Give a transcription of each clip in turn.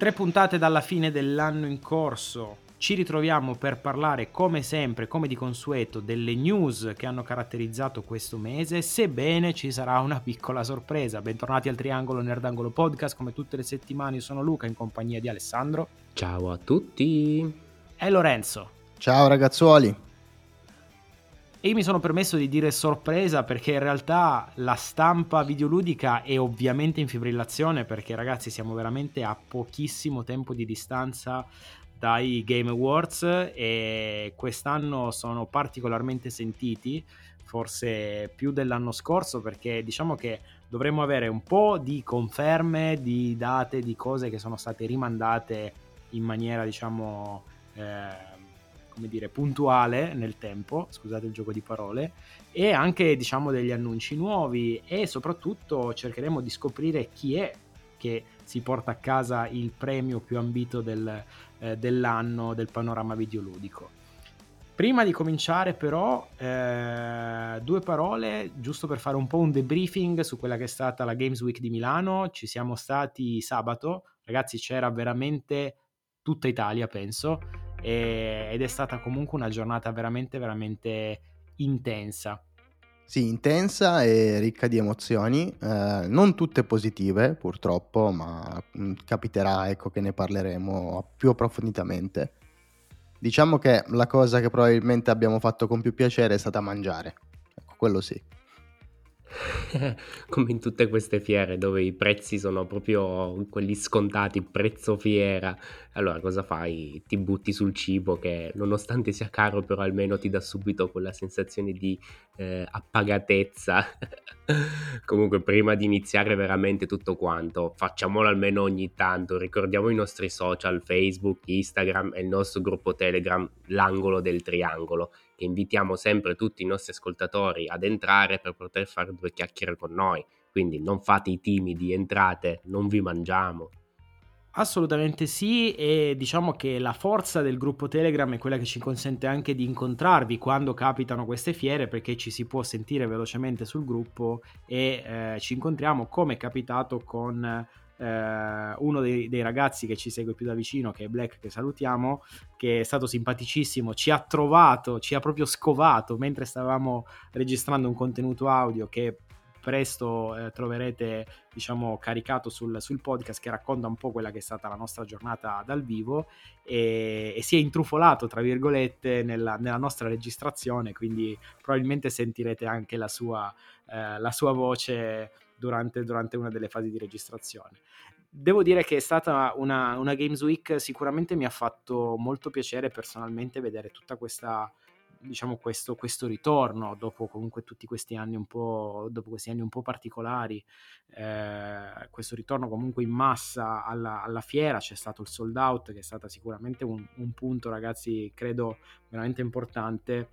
Tre puntate dalla fine dell'anno in corso. Ci ritroviamo per parlare come sempre, come di consueto, delle news che hanno caratterizzato questo mese, sebbene ci sarà una piccola sorpresa. Bentornati al Triangolo Nerdangolo Podcast, come tutte le settimane io sono Luca in compagnia di Alessandro. Ciao a tutti. E Lorenzo. Ciao ragazzuoli. E io mi sono permesso di dire sorpresa perché in realtà la stampa videoludica è ovviamente in fibrillazione perché ragazzi siamo veramente a pochissimo tempo di distanza dai Game Awards e quest'anno sono particolarmente sentiti, forse più dell'anno scorso perché diciamo che dovremmo avere un po' di conferme di date, di cose che sono state rimandate in maniera diciamo... Eh, come dire, puntuale nel tempo, scusate il gioco di parole, e anche diciamo degli annunci nuovi e soprattutto cercheremo di scoprire chi è che si porta a casa il premio più ambito del, eh, dell'anno del panorama videoludico. Prima di cominciare però, eh, due parole giusto per fare un po' un debriefing su quella che è stata la Games Week di Milano. Ci siamo stati sabato, ragazzi c'era veramente tutta Italia penso, e, ed è stata comunque una giornata veramente, veramente intensa. Sì, intensa e ricca di emozioni, eh, non tutte positive purtroppo, ma mh, mm, capiterà ecco, che ne parleremo più approfonditamente. Diciamo che la cosa che probabilmente abbiamo fatto con più piacere è stata mangiare, ecco, quello sì. come in tutte queste fiere dove i prezzi sono proprio quelli scontati, prezzo fiera. Allora cosa fai? Ti butti sul cibo che nonostante sia caro però almeno ti dà subito quella sensazione di eh, appagatezza. Comunque prima di iniziare veramente tutto quanto, facciamolo almeno ogni tanto, ricordiamo i nostri social, Facebook, Instagram e il nostro gruppo Telegram, l'angolo del triangolo che invitiamo sempre tutti i nostri ascoltatori ad entrare per poter fare due chiacchiere con noi. Quindi non fate i timidi, entrate, non vi mangiamo. Assolutamente sì e diciamo che la forza del gruppo Telegram è quella che ci consente anche di incontrarvi quando capitano queste fiere perché ci si può sentire velocemente sul gruppo e eh, ci incontriamo come è capitato con eh, uno dei, dei, ragazzi che ci segue più da vicino, che è Black, che salutiamo, che è stato simpaticissimo, ci ha trovato, ci ha proprio scovato mentre stavamo registrando un contenuto audio che presto eh, troverete diciamo caricato sul, sul, podcast che racconta un po' quella che è stata la nostra giornata dal vivo e, e si è intrufolato tra virgolette nella, nella, nostra registrazione quindi probabilmente sentirete anche la sua, eh, la sua voce durante, durante una delle fasi di registrazione. Devo dire che è stata una, una Games Week, sicuramente mi ha fatto molto piacere personalmente vedere tutta questa diciamo questo, questo, ritorno dopo comunque tutti questi anni un po', dopo questi anni un po' particolari eh, questo ritorno comunque in massa alla, alla, fiera c'è stato il sold out che è stato sicuramente un, un punto ragazzi credo veramente importante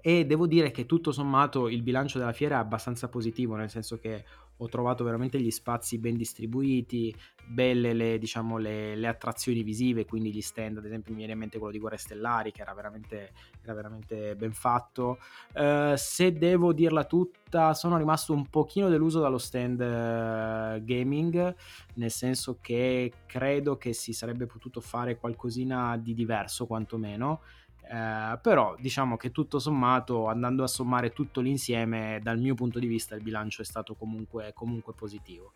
e devo dire che tutto sommato il bilancio della fiera è abbastanza positivo, nel senso che ho trovato veramente gli spazi ben distribuiti, belle le, diciamo, le, le attrazioni visive, quindi gli stand, ad esempio mi viene in mente quello di Guerre Stellari che era veramente, era veramente ben fatto. Uh, se devo dirla tutta, sono rimasto un pochino deluso dallo stand uh, gaming, nel senso che credo che si sarebbe potuto fare qualcosina di diverso quantomeno eh, però diciamo che tutto sommato, andando a sommare tutto l'insieme, dal mio punto di vista il bilancio è stato comunque, comunque positivo.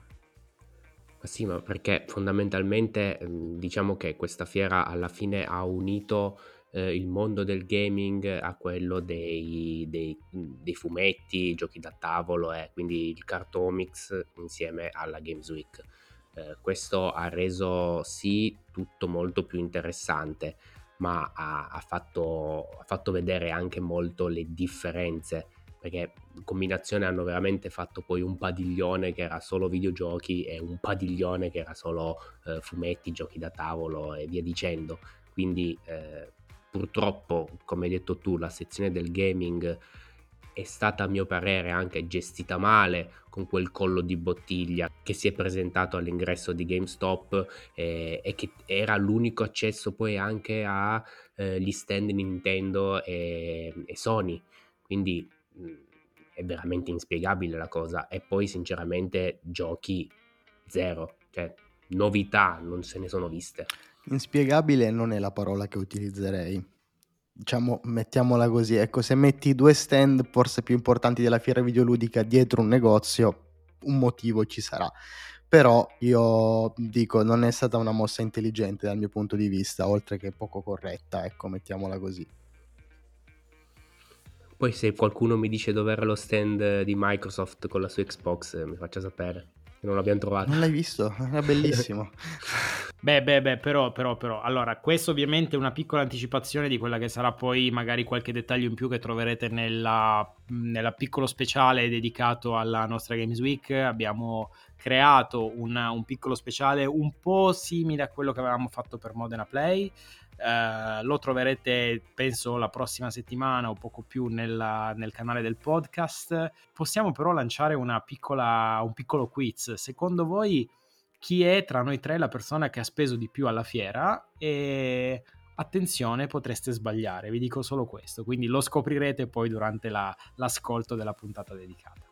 Sì, ma perché fondamentalmente mm, diciamo che questa fiera alla fine ha unito eh, il mondo del gaming a quello dei, dei, dei fumetti, giochi da tavolo eh, quindi il Cartomics insieme alla Games Week. Eh, questo ha reso sì tutto molto più interessante ma ha, ha, fatto, ha fatto vedere anche molto le differenze perché in combinazione hanno veramente fatto poi un padiglione che era solo videogiochi e un padiglione che era solo eh, fumetti, giochi da tavolo e via dicendo. Quindi eh, purtroppo, come hai detto tu, la sezione del gaming è stata a mio parere anche gestita male con quel collo di bottiglia che si è presentato all'ingresso di GameStop eh, e che era l'unico accesso poi anche agli eh, stand Nintendo e, e Sony. Quindi mh, è veramente inspiegabile la cosa. E poi sinceramente giochi zero. Cioè, novità non se ne sono viste. Inspiegabile non è la parola che utilizzerei. Diciamo, mettiamola così, ecco, se metti due stand forse più importanti della fiera videoludica dietro un negozio, un motivo ci sarà. Però io dico, non è stata una mossa intelligente dal mio punto di vista, oltre che poco corretta, ecco, mettiamola così. Poi se qualcuno mi dice dove era lo stand di Microsoft con la sua Xbox, mi faccia sapere non l'abbiamo trovato. Non l'hai visto? Era bellissimo. beh, beh, beh, però, però, però. Allora, questo ovviamente è una piccola anticipazione di quella che sarà poi magari qualche dettaglio in più che troverete nella, nella piccolo speciale dedicato alla nostra Games Week. Abbiamo creato un, un piccolo speciale un po' simile a quello che avevamo fatto per Modena Play Uh, lo troverete penso la prossima settimana o poco più nella, nel canale del podcast. Possiamo però lanciare piccola, un piccolo quiz. Secondo voi chi è tra noi tre la persona che ha speso di più alla fiera? E attenzione, potreste sbagliare, vi dico solo questo. Quindi lo scoprirete poi durante la, l'ascolto della puntata dedicata.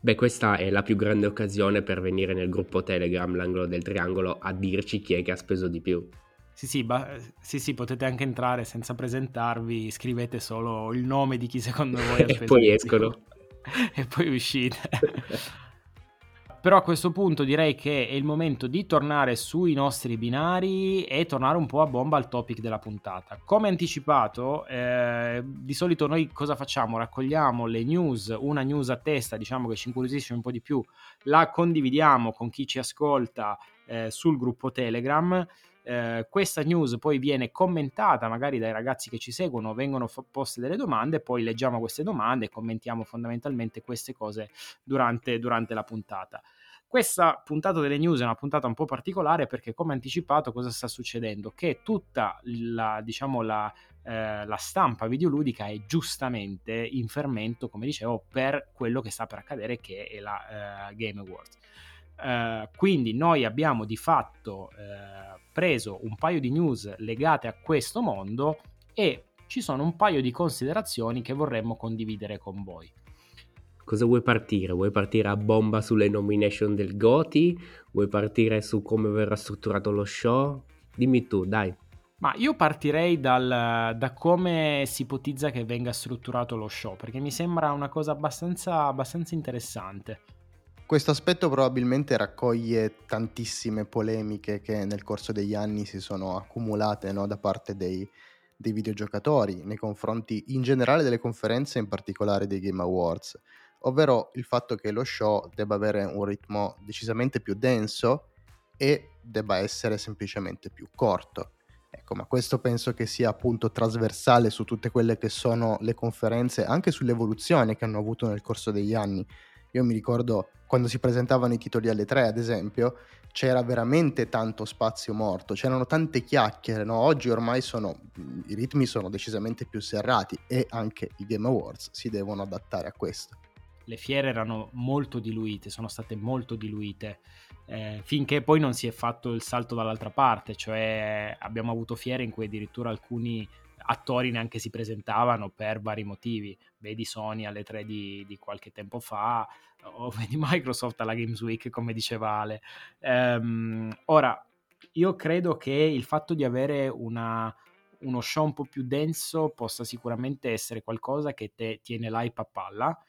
Beh, questa è la più grande occasione per venire nel gruppo Telegram, l'angolo del triangolo, a dirci chi è che ha speso di più. Sì sì, ba- sì, sì, potete anche entrare senza presentarvi, scrivete solo il nome di chi secondo voi ha speso. e poi escono. e poi uscite. Però a questo punto direi che è il momento di tornare sui nostri binari e tornare un po' a bomba al topic della puntata. Come anticipato, eh, di solito noi cosa facciamo? Raccogliamo le news, una news a testa, diciamo che ci incuriosisce un po' di più, la condividiamo con chi ci ascolta eh, sul gruppo Telegram eh, questa news poi viene commentata magari dai ragazzi che ci seguono, vengono f- poste delle domande, poi leggiamo queste domande e commentiamo fondamentalmente queste cose durante, durante la puntata. Questa puntata delle news è una puntata un po' particolare perché, come anticipato, cosa sta succedendo? Che tutta la, diciamo, la, eh, la stampa videoludica è giustamente in fermento, come dicevo, per quello che sta per accadere, che è la eh, Game Awards. Uh, quindi noi abbiamo di fatto uh, preso un paio di news legate a questo mondo e ci sono un paio di considerazioni che vorremmo condividere con voi. Cosa vuoi partire? Vuoi partire a bomba sulle nomination del Goti? Vuoi partire su come verrà strutturato lo show? Dimmi tu, dai. Ma io partirei dal, da come si ipotizza che venga strutturato lo show, perché mi sembra una cosa abbastanza, abbastanza interessante. Questo aspetto probabilmente raccoglie tantissime polemiche che nel corso degli anni si sono accumulate no, da parte dei, dei videogiocatori nei confronti in generale delle conferenze, in particolare dei Game Awards, ovvero il fatto che lo show debba avere un ritmo decisamente più denso e debba essere semplicemente più corto. Ecco, ma questo penso che sia appunto trasversale su tutte quelle che sono le conferenze, anche sull'evoluzione che hanno avuto nel corso degli anni. Io mi ricordo quando si presentavano i titoli alle tre, ad esempio, c'era veramente tanto spazio morto, c'erano tante chiacchiere, no? oggi ormai sono, i ritmi sono decisamente più serrati e anche i Game Awards si devono adattare a questo. Le fiere erano molto diluite, sono state molto diluite, eh, finché poi non si è fatto il salto dall'altra parte, cioè abbiamo avuto fiere in cui addirittura alcuni attori neanche si presentavano per vari motivi. Vedi Sony alle 3 di, di qualche tempo fa, o vedi Microsoft alla Games Week, come diceva Ale. Um, ora, io credo che il fatto di avere una, uno show un po' più denso possa sicuramente essere qualcosa che te tiene l'hype a palla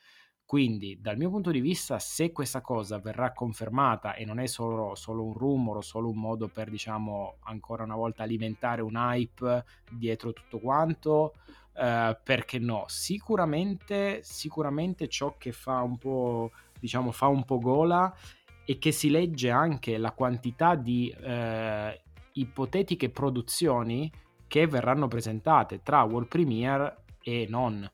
quindi, dal mio punto di vista, se questa cosa verrà confermata e non è solo, solo un rumore solo un modo per, diciamo, ancora una volta alimentare un hype dietro tutto quanto, eh, perché no? Sicuramente, sicuramente ciò che fa un po', diciamo, fa un po' gola e che si legge anche la quantità di eh, ipotetiche produzioni che verranno presentate tra World Premiere e non.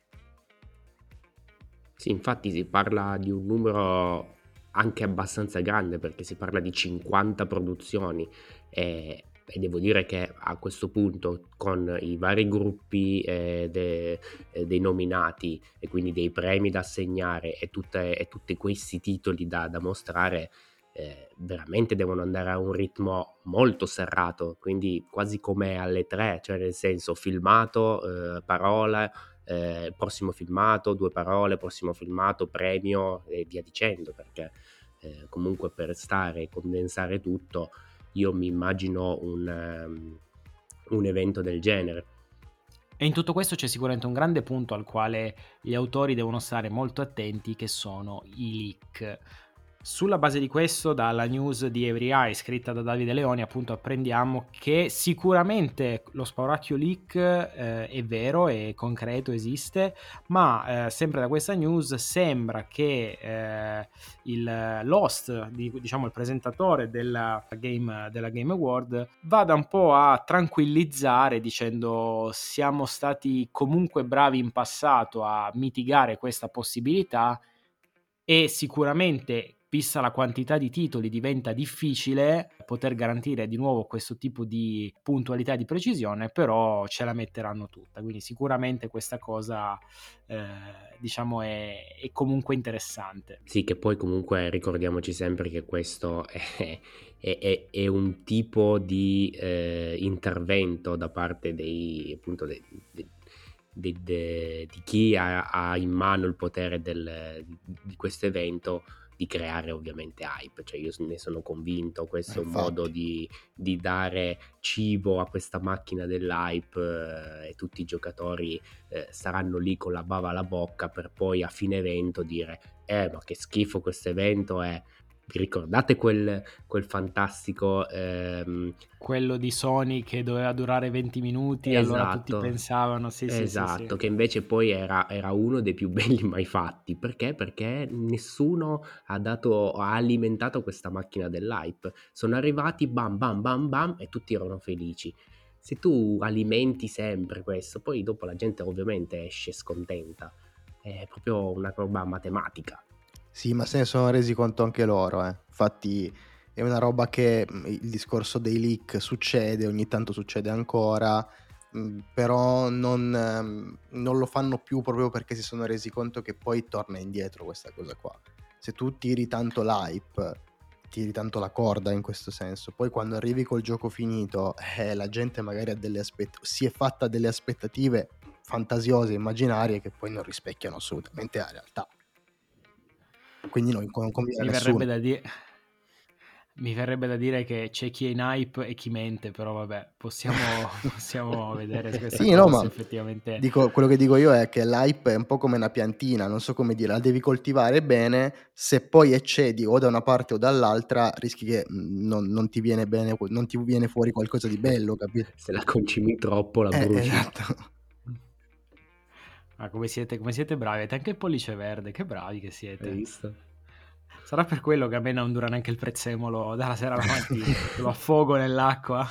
Sì, infatti si parla di un numero anche abbastanza grande perché si parla di 50 produzioni e, e devo dire che a questo punto con i vari gruppi eh, de, dei nominati e quindi dei premi da assegnare e, tutte, e tutti questi titoli da, da mostrare eh, veramente devono andare a un ritmo molto serrato quindi quasi come alle tre cioè nel senso filmato, eh, parola eh, prossimo filmato, due parole, prossimo filmato, premio e via dicendo, perché eh, comunque per stare e condensare tutto io mi immagino un, um, un evento del genere. E in tutto questo c'è sicuramente un grande punto al quale gli autori devono stare molto attenti, che sono i leak. Sulla base di questo, dalla news di Every Eye scritta da Davide Leoni, appunto apprendiamo che sicuramente lo spauracchio leak eh, è vero, è concreto, esiste, ma eh, sempre da questa news sembra che eh, il Lost, di, diciamo il presentatore della Game, della Game Award, vada un po' a tranquillizzare dicendo siamo stati comunque bravi in passato a mitigare questa possibilità e sicuramente vista la quantità di titoli diventa difficile poter garantire di nuovo questo tipo di puntualità di precisione, però ce la metteranno tutta. Quindi sicuramente questa cosa eh, diciamo è, è, comunque interessante. Sì, che poi comunque ricordiamoci sempre che questo è, è, è un tipo di eh, intervento da parte dei, appunto, dei, dei di, di, chi ha, ha, in mano il potere del, di questo evento di creare ovviamente hype, cioè io ne sono convinto, questo è un modo di, di, dare cibo a questa macchina dell'hype eh, e tutti i giocatori eh, saranno lì con la bava alla bocca per poi a fine evento dire eh ma che schifo questo evento è, vi ricordate quel, quel fantastico... Ehm... Quello di Sony che doveva durare 20 minuti esatto. allora tutti esatto. pensavano, sì, esatto, sì, sì, che invece poi era, era, uno dei più belli mai fatti. Perché? Perché nessuno ha, dato, ha alimentato questa macchina dell'hype. Sono arrivati, bam, bam, bam, bam, e tutti erano felici. Se tu alimenti sempre questo, poi dopo la gente ovviamente esce scontenta. È proprio una roba matematica. Sì, ma se ne sono resi conto anche loro, eh. Infatti è una roba che mm, il discorso dei leak succede, ogni tanto succede ancora, mm, però non, ehm, non, lo fanno più proprio perché si sono resi conto che poi torna indietro questa cosa qua. Se tu tiri tanto l'hype, tiri tanto la corda in questo senso, poi quando arrivi col gioco finito, eh, la gente magari ha delle aspett- si è fatta delle aspettative fantasiose, immaginarie che poi non rispecchiano assolutamente la realtà quindi non, non conviene mi verrebbe, da dire, mi verrebbe da dire che c'è chi è in hype e chi mente, però vabbè, possiamo, possiamo vedere questa sì, no, ma effettivamente... Dico, quello che dico io è che l'hype è un po' come una piantina, non so come dire, la devi coltivare bene, se poi eccedi o da una parte o dall'altra rischi che mm, non, non ti viene bene, non ti viene fuori qualcosa di bello, capito? Se la concimi troppo la eh, bruci. Esatto. Ma come siete, come siete bravi, avete anche il pollice verde, che bravi che siete. Hai visto? Sarà per quello che a me non dura neanche il prezzemolo dalla sera alla mattina, lo affogo nell'acqua.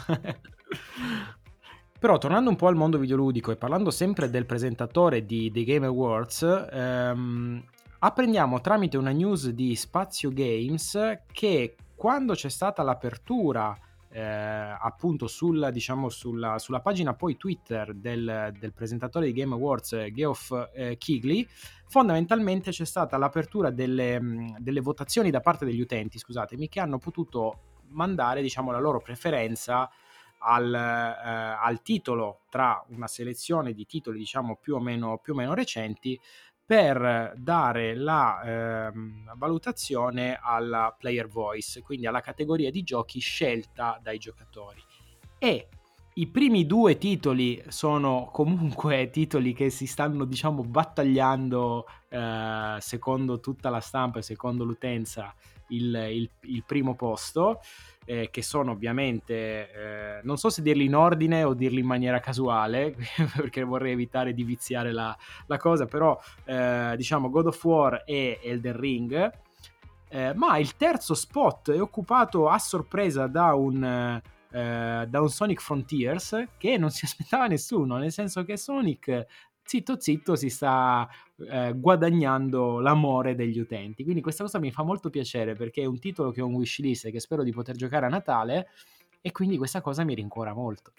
Però tornando un po' al mondo videoludico e parlando sempre del presentatore di The Game Awards, ehm, apprendiamo tramite una news di Spazio Games che quando c'è stata l'apertura eh, appunto sulla, diciamo, sulla, sulla, pagina poi Twitter del, del, presentatore di Game Awards, eh, Geoff eh, Kigley, fondamentalmente c'è stata l'apertura delle, mm, delle, votazioni da parte degli utenti, scusatemi, che hanno potuto mandare diciamo, la loro preferenza al, eh, al, titolo tra una selezione di titoli diciamo più o meno, più o meno recenti per dare la eh, valutazione alla player voice, quindi alla categoria di giochi scelta dai giocatori. E i primi due titoli sono comunque titoli che si stanno, diciamo, battagliando eh, secondo tutta la stampa e secondo l'utenza il, il, il primo posto eh, che sono ovviamente, eh, non so se dirli in ordine o dirli in maniera casuale, perché vorrei evitare di viziare la, la cosa, però eh, diciamo God of War e Elden Ring, eh, ma il terzo spot è occupato a sorpresa da un... Uh, da un Sonic Frontiers che non si aspettava nessuno, nel senso che Sonic zitto zitto si sta eh, guadagnando l'amore degli utenti. Quindi questa cosa mi fa molto piacere perché è un titolo che ho un wishlist e che spero di poter giocare a Natale e quindi questa cosa mi rincuora molto.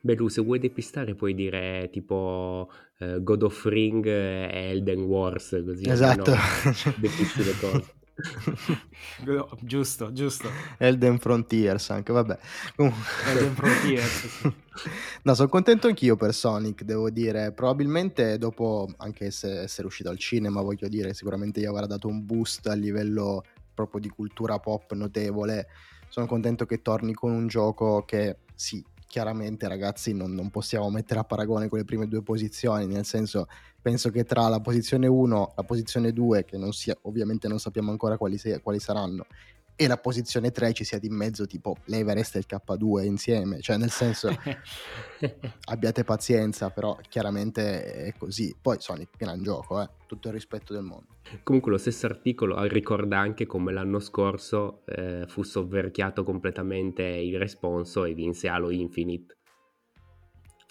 Beh, Lu, se vuoi depistare puoi dire tipo uh, God of Ring e Elden Wars, così esatto. depisti le cose. giusto, giusto. Elden Frontiers anche, vabbè. Elden Frontiers. no, sono contento anch'io per Sonic, devo dire. Probabilmente dopo, anche se essere uscito al cinema, voglio dire, sicuramente gli avrà dato un boost a livello proprio di cultura pop notevole. sono contento che torni con un gioco che sì, chiaramente ragazzi non, non, possiamo mettere a paragone con le prime due posizioni, nel senso penso che tra la posizione 1 e la posizione 2, che non sia, ovviamente non sappiamo ancora quali, quali saranno, e la posizione 3 ci sia di mezzo tipo l'Everest e il K2 insieme, cioè nel senso abbiate pazienza, però chiaramente è così. Poi Sonic, gran gioco, eh? tutto il rispetto del mondo. Comunque lo stesso articolo ricorda anche come l'anno scorso eh, fu sovverchiato completamente il responso e vinse Halo Infinite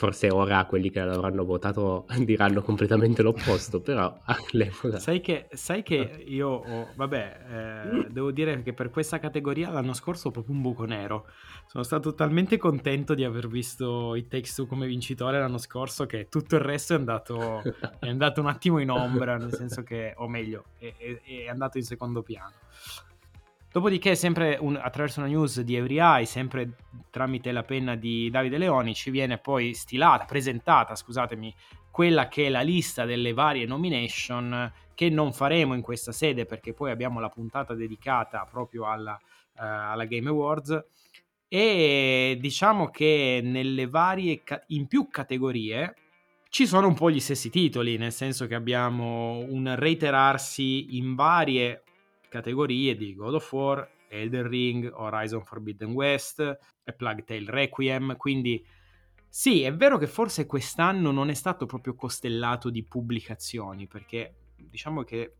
Forse ora quelli che l'avranno votato diranno completamente l'opposto, però all'epoca... Sai che, sai che io, ho, vabbè, eh, devo dire che per questa categoria l'anno scorso ho proprio un buco nero. Sono stato talmente contento di aver visto i Takes Two come vincitore l'anno scorso che tutto il resto è andato, è andato un attimo in ombra, nel senso che, o meglio, è, è, è andato in secondo piano. Dopodiché, sempre un, attraverso una news di Every Eye, sempre tramite la penna di Davide Leoni, ci viene poi stilata, presentata, scusatemi, quella che è la lista delle varie nomination che non faremo in questa sede perché poi abbiamo la puntata dedicata proprio alla, uh, alla Game Awards. E diciamo che nelle varie in più categorie ci sono un po' gli stessi titoli, nel senso che abbiamo un reiterarsi in varie categorie di God of War, Elden Ring, Horizon Forbidden West e Plague Tale Requiem, quindi sì, è vero che forse quest'anno non è stato proprio costellato di pubblicazioni, perché diciamo che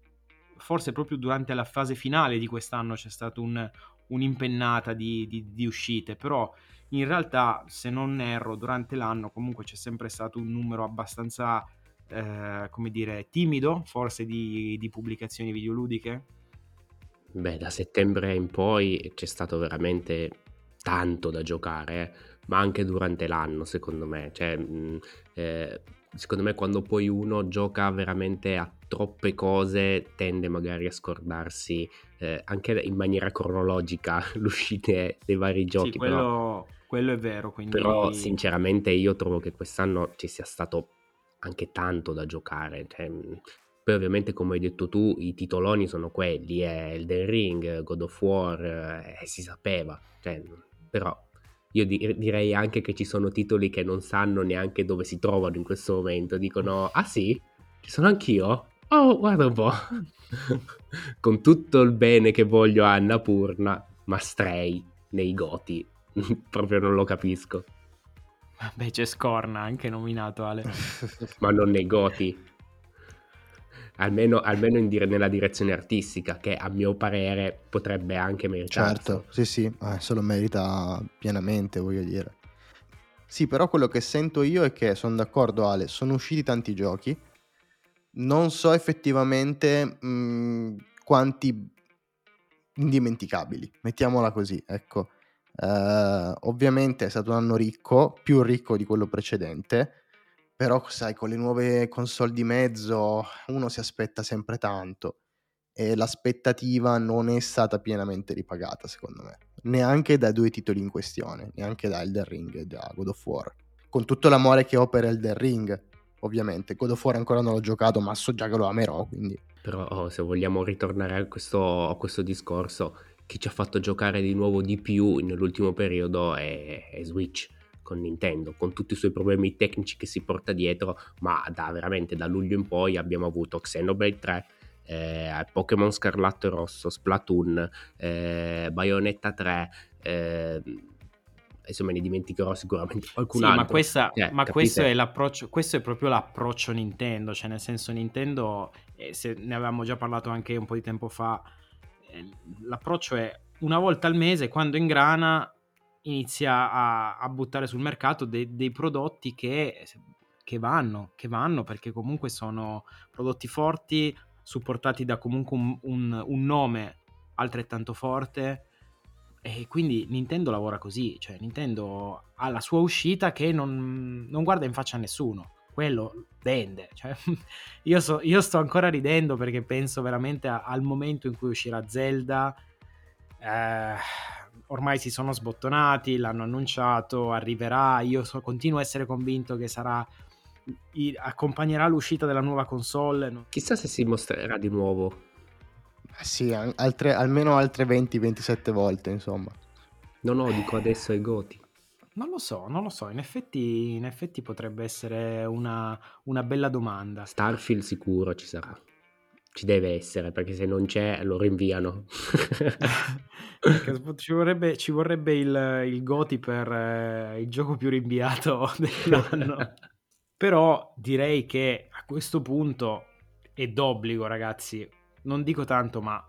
forse proprio durante la fase finale di quest'anno c'è stata un, un'impennata di, di, di, uscite, però in realtà, se non erro, durante l'anno comunque c'è sempre stato un numero abbastanza, eh, come dire, timido, forse di, di pubblicazioni videoludiche. Beh, da settembre in poi c'è stato veramente tanto da giocare, eh, ma anche durante l'anno, secondo me. Cioè, mh, eh, secondo me quando poi uno gioca veramente a troppe cose tende magari a scordarsi eh, anche in maniera cronologica l'uscita dei vari giochi. Sì, quello, però, quello è vero. Quindi... Però sinceramente io trovo che quest'anno ci sia stato anche tanto da giocare. Cioè, poi ovviamente come hai detto tu i titoloni sono quelli, eh, Elden Ring, God of War, eh, si sapeva, cioè, però io di- direi anche che ci sono titoli che non sanno neanche dove si trovano in questo momento, dicono ah sì, ci sono anch'io? Oh guarda un po', con tutto il bene che voglio a Annapurna, ma Stray nei goti, proprio non lo capisco. Beh, c'è Scorna anche nominato Ale. ma non nei goti almeno, almeno dire, nella direzione artistica, che a mio parere potrebbe anche meritare. Certo, sì, sì, eh, se lo merita pienamente, voglio dire. Sì, però quello che sento io è che sono d'accordo, Ale, sono usciti tanti giochi, non so effettivamente mh, quanti indimenticabili, mettiamola così, ecco. Uh, ovviamente è stato un anno ricco, più ricco di quello precedente, però sai, con le nuove console di mezzo uno si aspetta sempre tanto e l'aspettativa non è stata pienamente ripagata, secondo me. Neanche dai due titoli in questione, neanche da Elden Ring e da God of War. Con tutto l'amore che ho per Elden Ring, ovviamente. God of War ancora non l'ho giocato, ma so già che lo amerò, quindi... Però oh, se vogliamo ritornare a questo, a questo, discorso, chi ci ha fatto giocare di nuovo di più nell'ultimo periodo è, è Switch con Nintendo, con tutti i suoi problemi tecnici che si porta dietro, ma da veramente da luglio in poi abbiamo avuto Xenoblade 3, eh, Pokémon Scarlatto e Rosso, Splatoon, eh, Bayonetta 3, eh, adesso me ne dimenticherò sicuramente qualcun sì, altro. Ma, questa, cioè, ma questo, è l'approccio, questo è proprio l'approccio Nintendo, cioè nel senso Nintendo, eh, se ne avevamo già parlato anche un po' di tempo fa, eh, l'approccio è una volta al mese, quando ingrana inizia a, a buttare sul mercato de, dei prodotti che, che, vanno, che vanno perché comunque sono prodotti forti, supportati da comunque un, un, un nome altrettanto forte. E quindi Nintendo lavora così, cioè Nintendo ha la sua uscita che non, non guarda in faccia a nessuno, quello vende. Cioè, io, so, io, sto ancora ridendo perché penso veramente a, al momento in cui uscirà Zelda. Eh, ormai si sono sbottonati, l'hanno annunciato, arriverà, io so, continuo a essere convinto che sarà accompagnerà l'uscita della nuova console. Chissà se si mostrerà di nuovo. Eh sì, altre, almeno altre 20-27 volte, insomma. No, no, dico adesso ai Goti. Non lo so, non lo so, in effetti, in effetti potrebbe essere una, una bella domanda. Starfield sicuro ci sarà. Ci deve essere, perché se non c'è lo rinviano. ci vorrebbe, ci vorrebbe il, il Goti per eh, il gioco più rinviato dell'anno. Però direi che a questo punto è d'obbligo, ragazzi. Non dico tanto, ma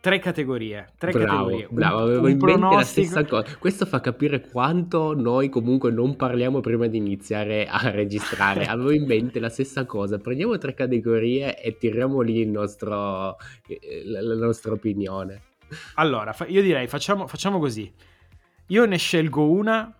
tre categorie. Tre bravo, categorie. Bravo, avevo un in pronostico... la stessa cosa. Questo fa capire quanto noi comunque non parliamo prima di iniziare a registrare. avevo in mente la stessa cosa. Prendiamo tre categorie e tiriamo lì nostro, eh, la nostra opinione. Allora, io direi facciamo, facciamo così. Io ne scelgo una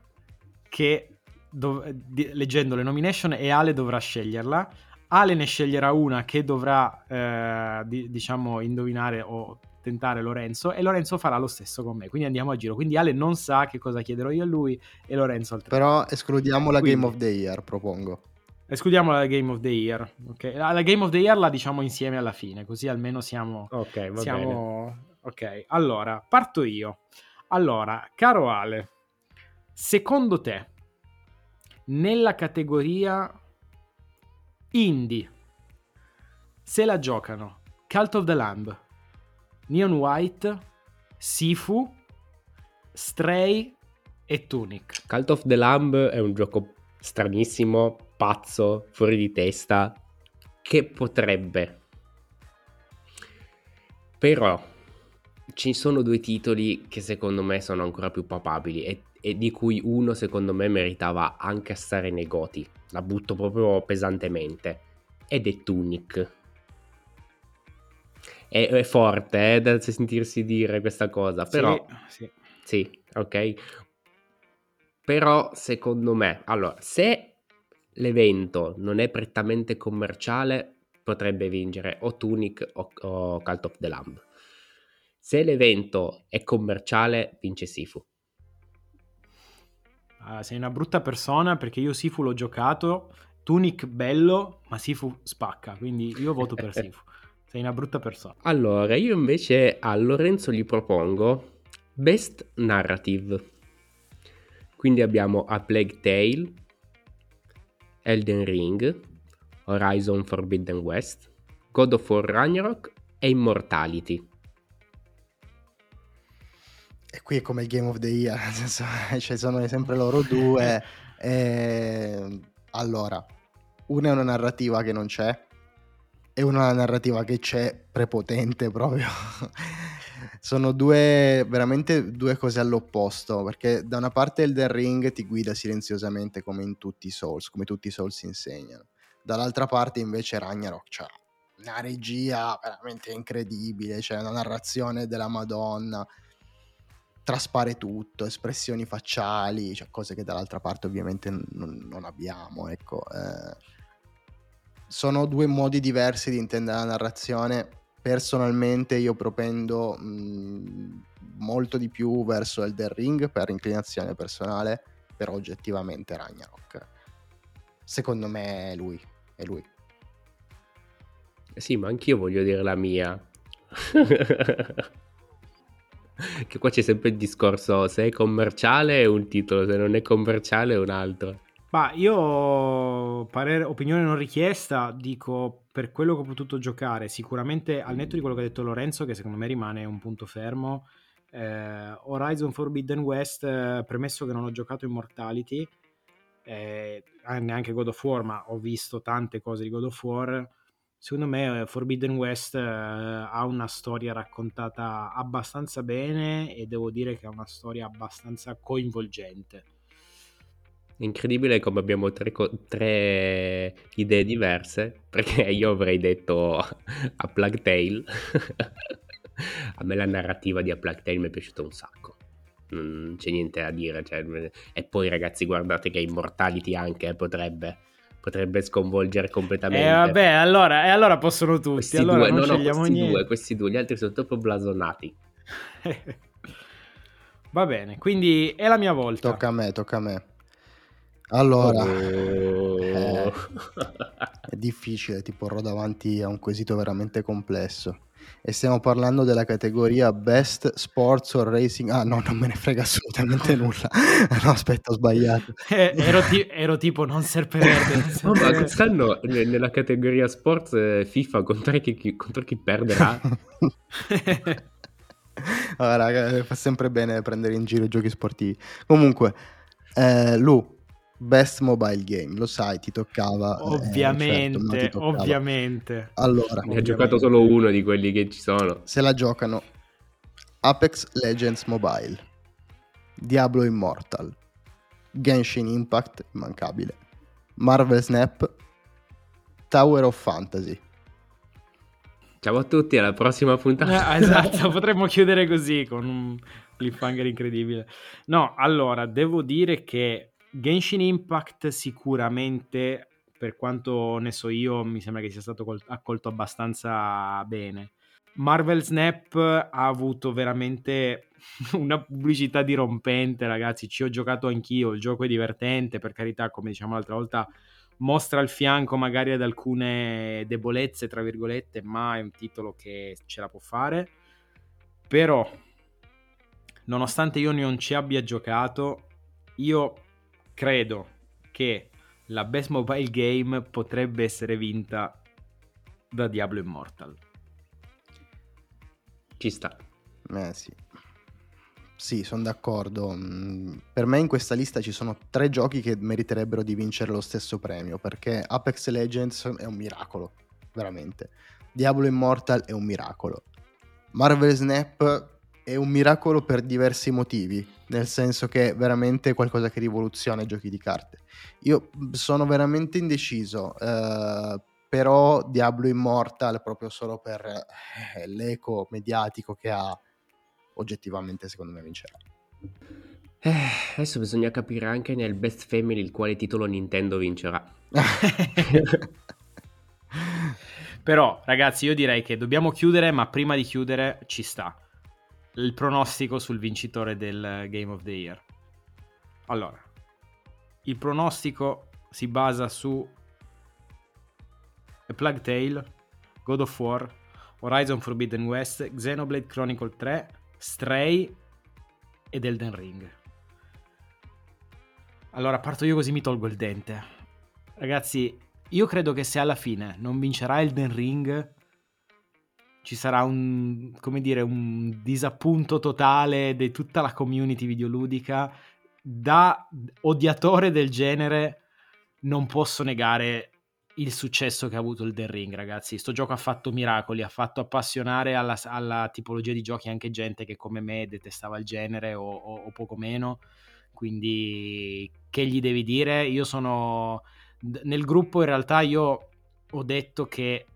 che, dov- leggendo le nomination, e Ale dovrà sceglierla. Ale ne sceglierà una che dovrà, eh, di- diciamo, indovinare o tentare Lorenzo e Lorenzo farà lo stesso con me. Quindi andiamo a giro. Quindi Ale non sa che cosa chiederò io a lui e Lorenzo al Però escludiamo la Quindi, Game of the Year, propongo. Escludiamo la Game of the Year. Okay? La Game of the Year la diciamo insieme alla fine, così almeno siamo... Ok, va siamo... bene. Ok, allora, parto io. Allora, caro Ale, secondo te, nella categoria indie, se la giocano. Cult of the Lamb, Neon White, Sifu, Stray. E Tunic. Cult of the Lamb è un gioco stranissimo, pazzo, fuori di testa, che potrebbe. Però ci sono due titoli che secondo me sono ancora più papabili e, e di cui uno secondo me meritava anche stare nei goti. La butto proprio pesantemente. Ed è Tunic è, è forte eh, da sentirsi dire questa cosa, però... Sì, sì. sì, ok. Però secondo me, allora, se l'evento non è prettamente commerciale, potrebbe vincere o Tunic o, o Cult of the Lamb. Se l'evento è commerciale, vince Sifu. Uh, sei una brutta persona perché io Sifu l'ho giocato, Tunic bello, ma Sifu spacca, quindi io voto per Sifu. Sei una brutta persona. Allora, io invece a Lorenzo gli propongo Best Narrative. Quindi abbiamo A Plague Tale, Elden Ring, Horizon Forbidden West, God of War Ragnarok e Immortality. E qui è come il Game of the Year, nel senso, cioè sono sempre loro due. e... Allora, una è una narrativa che non c'è, e una narrativa che c'è prepotente proprio. Sono due, veramente due cose all'opposto, perché da una parte il The Ring ti guida silenziosamente come in tutti i Souls, come tutti i Souls insegnano. Dall'altra parte invece Ragnarok c'ha una regia veramente incredibile, c'è una narrazione della Madonna, traspare tutto, espressioni facciali, cioè cose che dall'altra parte ovviamente non, non abbiamo, ecco. Eh sono due modi diversi di intendere la narrazione. Personalmente io propendo mh, molto di più verso Elden Ring per inclinazione personale, però oggettivamente Ragnarok. Secondo me è lui, è lui. Eh sì, ma anch'io voglio dire la mia. che qua c'è sempre il discorso se è commerciale è un titolo, se non è commerciale è un altro. Ma io, parere, opinione non richiesta, dico per quello che ho potuto giocare, sicuramente al netto di quello che ha detto Lorenzo, che secondo me rimane un punto fermo, eh, Horizon Forbidden West, eh, premesso che non ho giocato Immortality, eh, neanche God of War, ma ho visto tante cose di God of War, secondo me eh, Forbidden West eh, ha una storia raccontata abbastanza bene e devo dire che ha una storia abbastanza coinvolgente incredibile come abbiamo tre, tre, idee diverse, perché io avrei detto a Plug Tale. a me la narrativa di A Plug Tale mi è piaciuta un sacco. Non c'è niente da dire. Cioè, e poi, ragazzi, guardate che Immortality anche potrebbe potrebbe sconvolgere completamente. E eh, vabbè, allora, e allora possono tutti. Questi allora due, no, no, questi niente. due, questi due, gli altri sono troppo blasonati. Va bene, quindi è la mia volta. Tocca a me, tocca a me. Allora, oh. eh, difficile, ti porrò davanti a un quesito veramente complesso. E stiamo parlando della categoria Best Sports or Racing. Ah, no, non me ne frega assolutamente nulla. no, aspetta, ho sbagliato. Eh, ero, ti- ero, tipo non serpeverde. no, ma quest'anno nella categoria Sports eh, FIFA contro chi, contro chi perderà. allora, raga, fa sempre bene prendere in giro i giochi sportivi. Comunque, eh, Lu, Best Mobile Game, lo sai, ti toccava. Ovviamente, eh, certo, toccava. ovviamente. Allora, ne ha giocato solo uno di quelli che ci sono. Se la giocano Apex Legends Mobile, Diablo Immortal, Genshin Impact, immancabile, Marvel Snap, Tower of Fantasy. Ciao a tutti, alla prossima puntata. Eh, esatto, potremmo chiudere così con un cliffhanger incredibile. No, allora, devo dire che Genshin Impact sicuramente, per quanto ne so io, mi sembra che sia stato col- accolto abbastanza bene. Marvel Snap ha avuto veramente una pubblicità dirompente, ragazzi. Ci ho giocato anch'io. Il gioco è divertente, per carità, come diciamo l'altra volta, mostra il fianco magari ad alcune debolezze, tra virgolette, ma è un titolo che ce la può fare. Però, nonostante io non ci abbia giocato, io credo che la Best Mobile Game potrebbe essere vinta da Diablo Immortal. Ci sta. Eh sì. Sì, sono d'accordo. Mm, per me in questa lista ci sono tre giochi che meriterebbero di vincere lo stesso premio, perché Apex Legends è un miracolo, veramente. Diablo Immortal è un miracolo. Marvel Snap è un miracolo per diversi motivi, nel senso che è veramente qualcosa che rivoluziona i giochi di carte. Io sono veramente indeciso, eh, però Diablo Immortal, proprio solo per eh, l'eco mediatico che ha, oggettivamente secondo me vincerà. Eh, adesso bisogna capire anche nel Best Family il quale titolo Nintendo vincerà. Però, ragazzi, io direi che dobbiamo chiudere, ma prima di chiudere ci sta il pronostico sul vincitore del Game of the Year. Allora, il pronostico si basa su A Plague Tale, God of War, Horizon Forbidden West, Xenoblade Chronicle 3, Stray ed Elden Ring. Allora, parto io così mi tolgo il dente. Ragazzi, io credo che se alla fine non vincerà Elden Ring, ci sarà un, come dire, un disappunto totale di tutta la community videoludica. Da odiatore del genere non posso negare il successo che ha avuto il The Ring, ragazzi. Sto gioco ha fatto miracoli, ha fatto appassionare alla, alla tipologia di giochi anche gente che come me detestava il genere o, o, o poco meno. Quindi, che gli devi dire? Io sono nel gruppo, in realtà, io ho detto che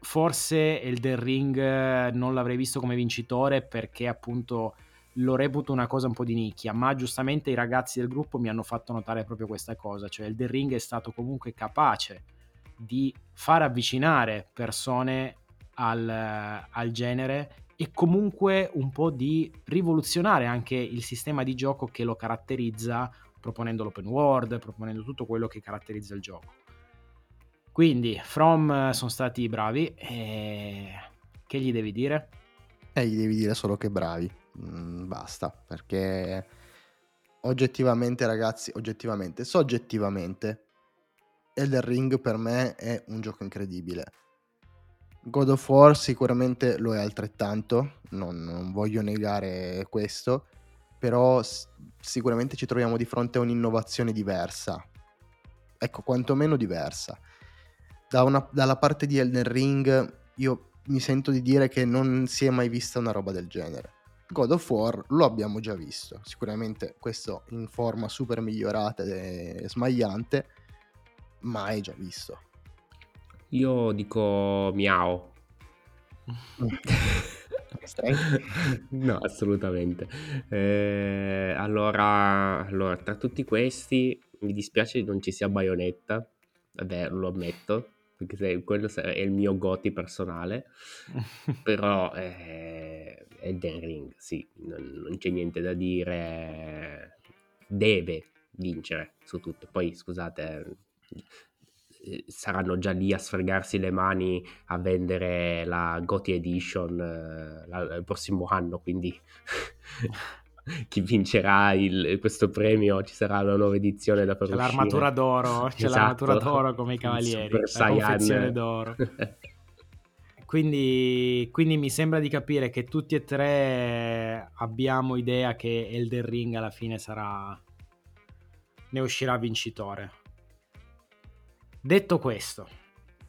forse Elden Ring eh, non l'avrei visto come vincitore perché appunto lo reputo una cosa un po' di nicchia, ma giustamente i ragazzi del gruppo mi hanno fatto notare proprio questa cosa, cioè Elden Ring è stato comunque capace di far avvicinare persone al, al genere e comunque un po' di rivoluzionare anche il sistema di gioco che lo caratterizza, proponendo l'open world, proponendo tutto quello che caratterizza il gioco. Quindi, From eh, sono stati bravi. E... Che gli devi dire? Eh, gli devi dire solo che bravi. Mm, basta, perché oggettivamente, ragazzi, oggettivamente, soggettivamente, Elder Ring per me è un gioco incredibile. God of War sicuramente lo è altrettanto, non, non voglio negare questo, però sicuramente ci troviamo di fronte a un'innovazione diversa. Ecco, quantomeno diversa da una, dalla parte di Elden Ring io mi sento di dire che non si è mai vista una roba del genere. God of War lo abbiamo già visto, sicuramente questo in forma super migliorata e smagliante, ma è già visto. Io dico miau. no, assolutamente. Eh, allora, allora, tra tutti questi mi dispiace che non ci sia Bayonetta, vabbè, lo ammetto, perché se, quello è il mio goti personale, però eh, Elden Ring, sì, non, non, c'è niente da dire, deve vincere su tutto. Poi scusate, eh, saranno già lì a sfregarsi le mani a vendere la Goti Edition eh, la, il prossimo anno, quindi chi vincerà il, questo premio ci sarà una nuova edizione da per c'è l'armatura d'oro c'è esatto. l'armatura d'oro come i cavalieri la confezione d'oro. Quindi, quindi mi sembra di capire che tutti e tre abbiamo idea che Elden Ring alla fine sarà ne uscirà vincitore. Detto questo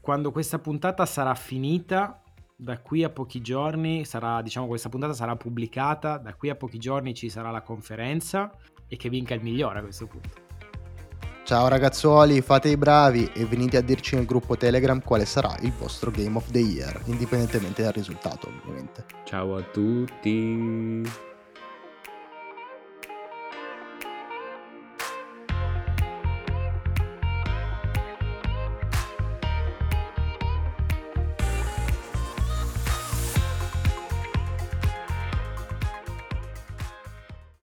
quando questa puntata sarà finita da qui a pochi giorni sarà, diciamo, questa puntata sarà pubblicata, da qui a pochi giorni ci sarà la conferenza e che vinca il migliore a questo punto. Ciao ragazzuoli, fate i bravi e venite a dirci nel gruppo Telegram quale sarà il vostro Game of the Year, indipendentemente dal risultato ovviamente. Ciao a tutti!